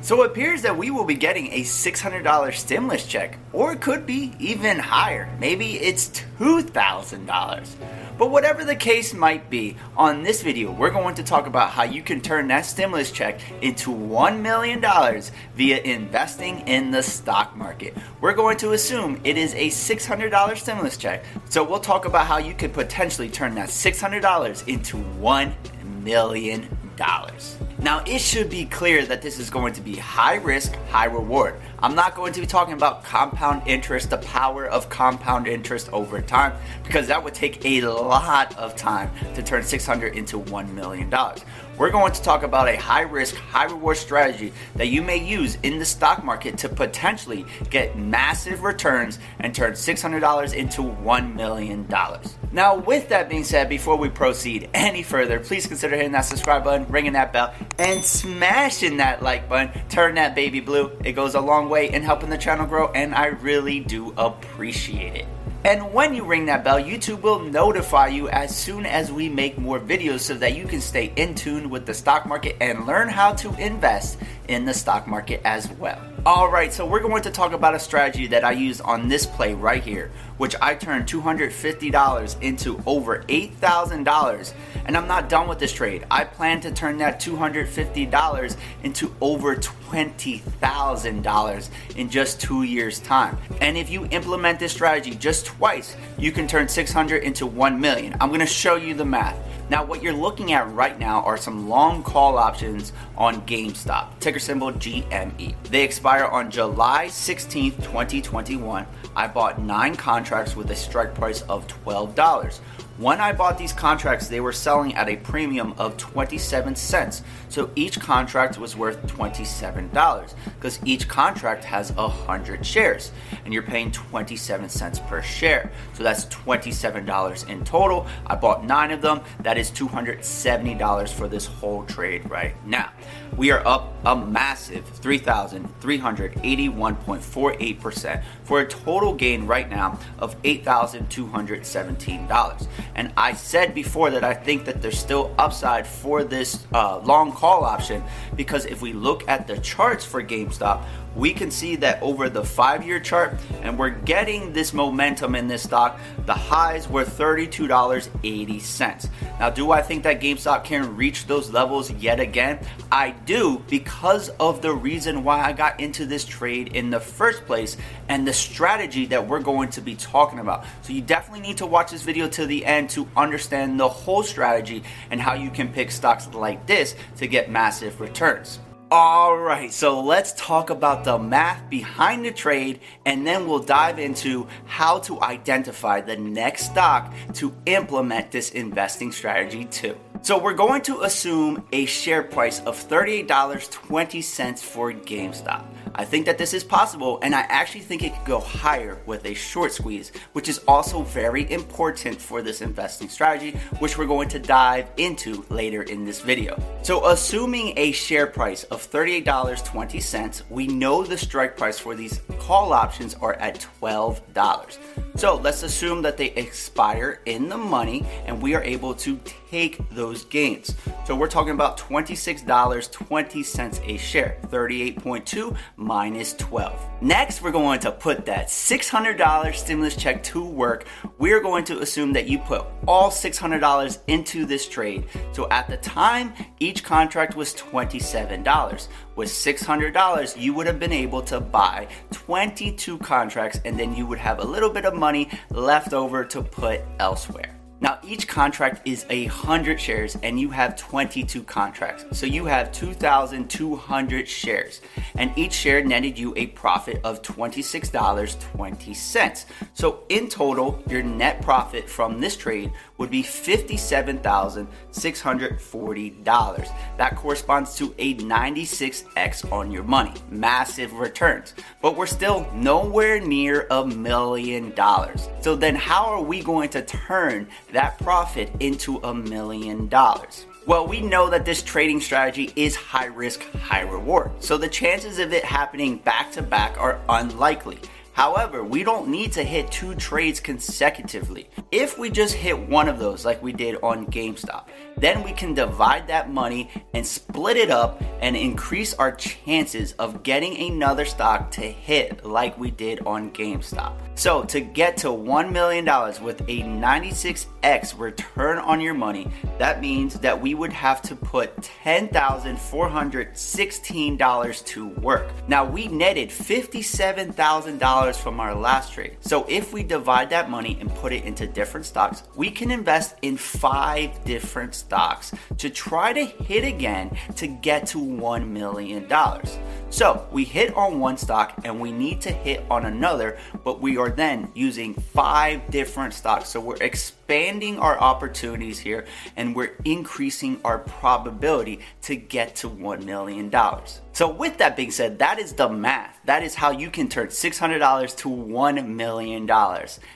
So it appears that we will be getting a $600 stimulus check, or it could be even higher. Maybe it's $2,000. But whatever the case might be, on this video, we're going to talk about how you can turn that stimulus check into $1 million via investing in the stock market. We're going to assume it is a $600 stimulus check. So we'll talk about how you could potentially turn that $600 into $1 million. Now, it should be clear that this is going to be high risk, high reward. I'm not going to be talking about compound interest, the power of compound interest over time, because that would take a lot of time to turn 600 into $1 million. We're going to talk about a high risk, high reward strategy that you may use in the stock market to potentially get massive returns and turn $600 into $1 million. Now, with that being said, before we proceed any further, please consider hitting that subscribe button, ringing that bell, and smashing that like button. Turn that baby blue. It goes a long way in helping the channel grow, and I really do appreciate it. And when you ring that bell, YouTube will notify you as soon as we make more videos so that you can stay in tune with the stock market and learn how to invest in the stock market as well. Alright, so we're going to talk about a strategy that I used on this play right here, which I turned $250 into over $8,000. And I'm not done with this trade. I plan to turn that $250 into over $20,000 in just two years' time. And if you implement this strategy just twice, you can turn 600 into 1 million. I'm to show you the math. Now, what you're looking at right now are some long call options on GameStop, ticker symbol GME. They expire on July 16th, 2021. I bought nine contracts with a strike price of $12. When I bought these contracts, they were selling at a premium of 27 cents. So each contract was worth $27 because each contract has 100 shares and you're paying 27 cents per share. So that's $27 in total. I bought nine of them. That is $270 for this whole trade right now. We are up a massive 3,381.48% for a total gain right now of $8,217. And I said before that I think that there's still upside for this uh, long call option because if we look at the charts for GameStop, we can see that over the five year chart, and we're getting this momentum in this stock. The highs were $32.80. Now, do I think that GameStop can reach those levels yet again? I do because of the reason why I got into this trade in the first place and the strategy that we're going to be talking about. So, you definitely need to watch this video to the end to understand the whole strategy and how you can pick stocks like this to get massive returns. All right, so let's talk about the math behind the trade and then we'll dive into how to identify the next stock to implement this investing strategy too. So, we're going to assume a share price of $38.20 for GameStop. I think that this is possible, and I actually think it could go higher with a short squeeze, which is also very important for this investing strategy, which we're going to dive into later in this video. So, assuming a share price of $38.20, we know the strike price for these call options are at $12. So, let's assume that they expire in the money and we are able to take those gains. So, we're talking about $26.20 a share, 38.2 minus 12. Next, we're going to put that $600 stimulus check to work. We're going to assume that you put all $600 into this trade. So at the time, each contract was $27. With $600, you would have been able to buy 22 contracts and then you would have a little bit of money left over to put elsewhere. Now, each contract is a 100 shares and you have 22 contracts. So you have 2,200 shares. And each share netted you a profit of $26.20. So in total, your net profit from this trade would be $57,640. That corresponds to a 96x on your money. Massive returns. But we're still nowhere near a million dollars. So then, how are we going to turn that profit into a million dollars? Well, we know that this trading strategy is high risk, high reward. So the chances of it happening back to back are unlikely. However, we don't need to hit two trades consecutively. If we just hit one of those, like we did on GameStop, then we can divide that money and split it up and increase our chances of getting another stock to hit like we did on GameStop. So, to get to $1 million with a 96x return on your money, that means that we would have to put $10,416 to work. Now, we netted $57,000 from our last trade. So, if we divide that money and put it into different stocks, we can invest in five different stocks to try to hit again to get to $1 million. So, we hit on one stock and we need to hit on another, but we are then using five different stocks. So we're expanding our opportunities here and we're increasing our probability to get to $1 million. So, with that being said, that is the math. That is how you can turn $600 to $1 million.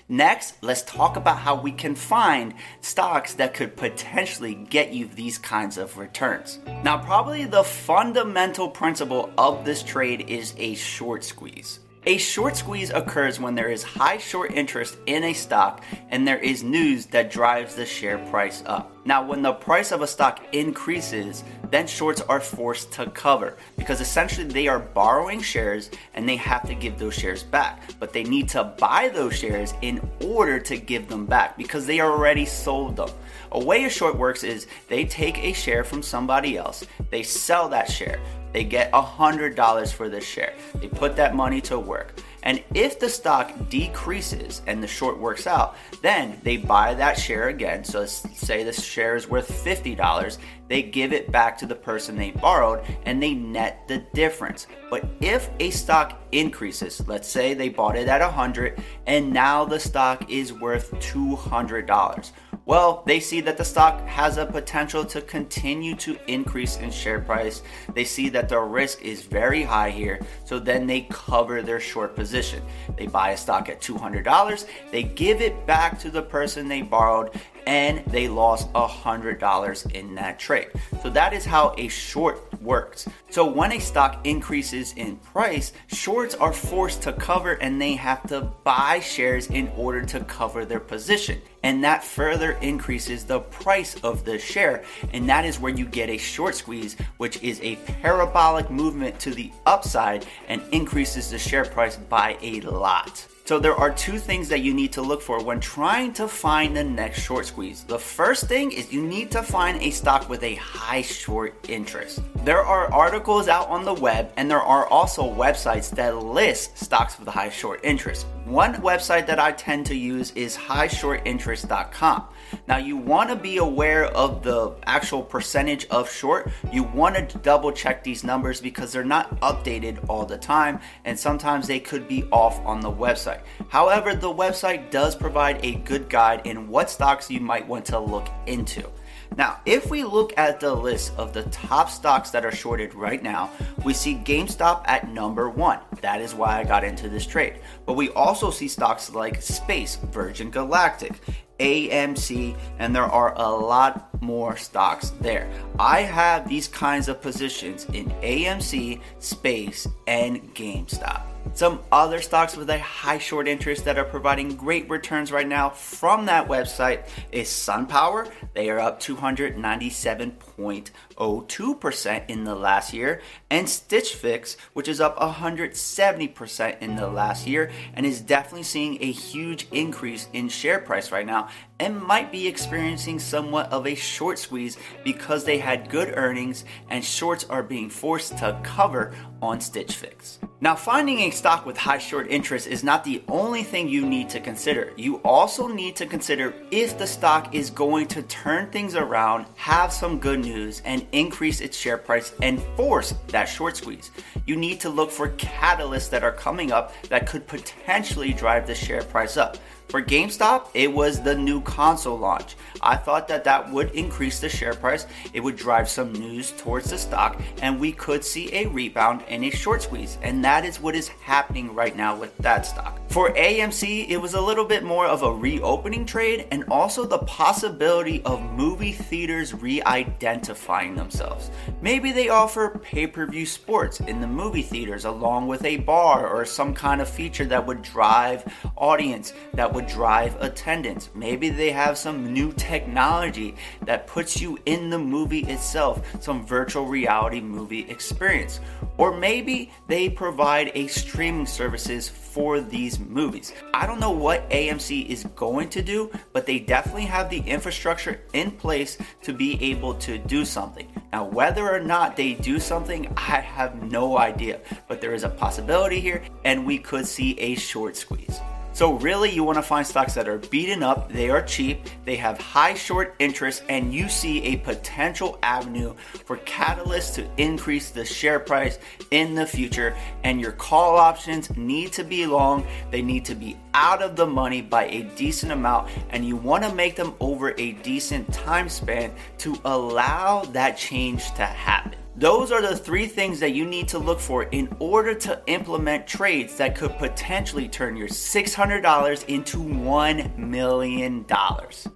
Next, let's talk about how we can find stocks that could potentially get you these kinds of returns. Now, probably the fundamental principle of this trade is a short squeeze. A short squeeze occurs when there is high short interest in a stock and there is news that drives the share price up. Now, when the price of a stock increases, then shorts are forced to cover because essentially they are borrowing shares and they have to give those shares back. But they need to buy those shares in order to give them back because they already sold them. A way a short works is they take a share from somebody else, they sell that share. They get $100 for this share. They put that money to work. And if the stock decreases and the short works out, then they buy that share again. So let's say the share is worth $50, they give it back to the person they borrowed and they net the difference. But if a stock increases, let's say they bought it at 100 and now the stock is worth $200 well, they see that the stock has a potential to continue to increase in share price. They see that the risk is very high here, so then they cover their short position. They buy a stock at $200, they give it back to the person they borrowed, and they lost $100 in that trade. So that is how a short works. So when a stock increases in price, shorts are forced to cover and they have to buy shares in order to cover their position. And that further increases the price of the share. And that is where you get a short squeeze, which is a parabolic movement to the upside and increases the share price by a lot. So there are two things that you need to look for when trying to find the next short squeeze. The first thing is you need to find a stock with a high short interest. There are articles out on the web and there are also websites that list stocks with a high short interest. One website that I tend to use is highshortinterest.com. Now you want to be aware of the actual percentage of short. You want to double check these numbers because they're not updated all the time and sometimes they could be off on the website. However, the website does provide a good guide in what stocks you might want to look into. Now, if we look at the list of the top stocks that are shorted right now, we see GameStop at number one. That is why I got into this trade. But we also see stocks like Space, Virgin Galactic, AMC, and there are a lot more stocks there. I have these kinds of positions in AMC, Space, and GameStop. Some other stocks with a high short interest that are providing great returns right now from that website is SunPower. They are up 297.02% in the last year, and Stitch Fix, which is up 170% in the last year and is definitely seeing a huge increase in share price right now and might be experiencing somewhat of a short squeeze because they had good earnings and shorts are being forced to cover on Stitch Fix. Now, finding a stock with high short interest is not the only thing you need to consider. You also need to consider if the stock is going to turn things around, have some good news, and increase its share price and force that short squeeze. You need to look for catalysts that are coming up that could potentially drive the share price up. For GameStop, it was the new console launch. I thought that that would increase the share price, it would drive some news towards the stock, and we could see a rebound and a short squeeze. And that is what is happening right now with that stock. For AMC, it was a little bit more of a reopening trade and also the possibility of movie theaters re identifying themselves. Maybe they offer pay per view sports in the movie theaters along with a bar or some kind of feature that would drive audience, that would drive attendance. Maybe they have some new technology that puts you in the movie itself, some virtual reality movie experience. Or maybe they provide a streaming services for these movies. I don't know what AMC is going to do, but they definitely have the infrastructure in place to be able to do something. Now, whether or not they do something, I have no idea, but there is a possibility here, and we could see a short squeeze. So, really, you want to find stocks that are beaten up, they are cheap, they have high short interest, and you see a potential avenue for catalysts to increase the share price in the future. And your call options need to be long, they need to be out of the money by a decent amount, and you want to make them over a decent time span to allow that change to happen. Those are the three things that you need to look for in order to implement trades that could potentially turn your $600 into $1 million.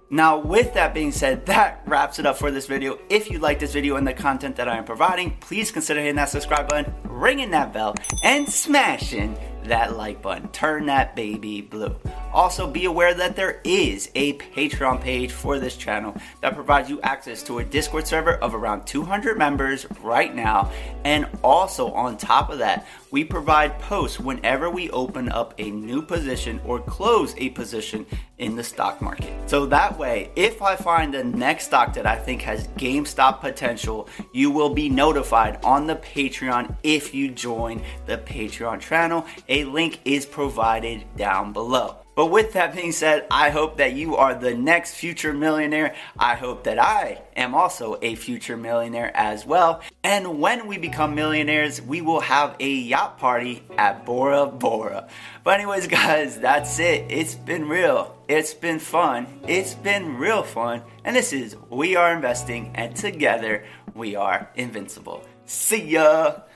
Now, with that being said, that wraps it up for this video. If you like this video and the content that I am providing, please consider hitting that subscribe button, ringing that bell, and smashing that like button. Turn that baby blue. Also, be aware that there is a Patreon page for this channel that provides you access to a Discord server of around 200 members right now. And also, on top of that, we provide posts whenever we open up a new position or close a position in the stock market. So that way, if I find the next stock that I think has GameStop potential, you will be notified on the Patreon if you join the Patreon channel. A link is provided down below. But with that being said, I hope that you are the next future millionaire. I hope that I am also a future millionaire as well. And when we become millionaires, we will have a yacht party at Bora Bora. But, anyways, guys, that's it. It's been real. It's been fun. It's been real fun. And this is We Are Investing, and together we are invincible. See ya!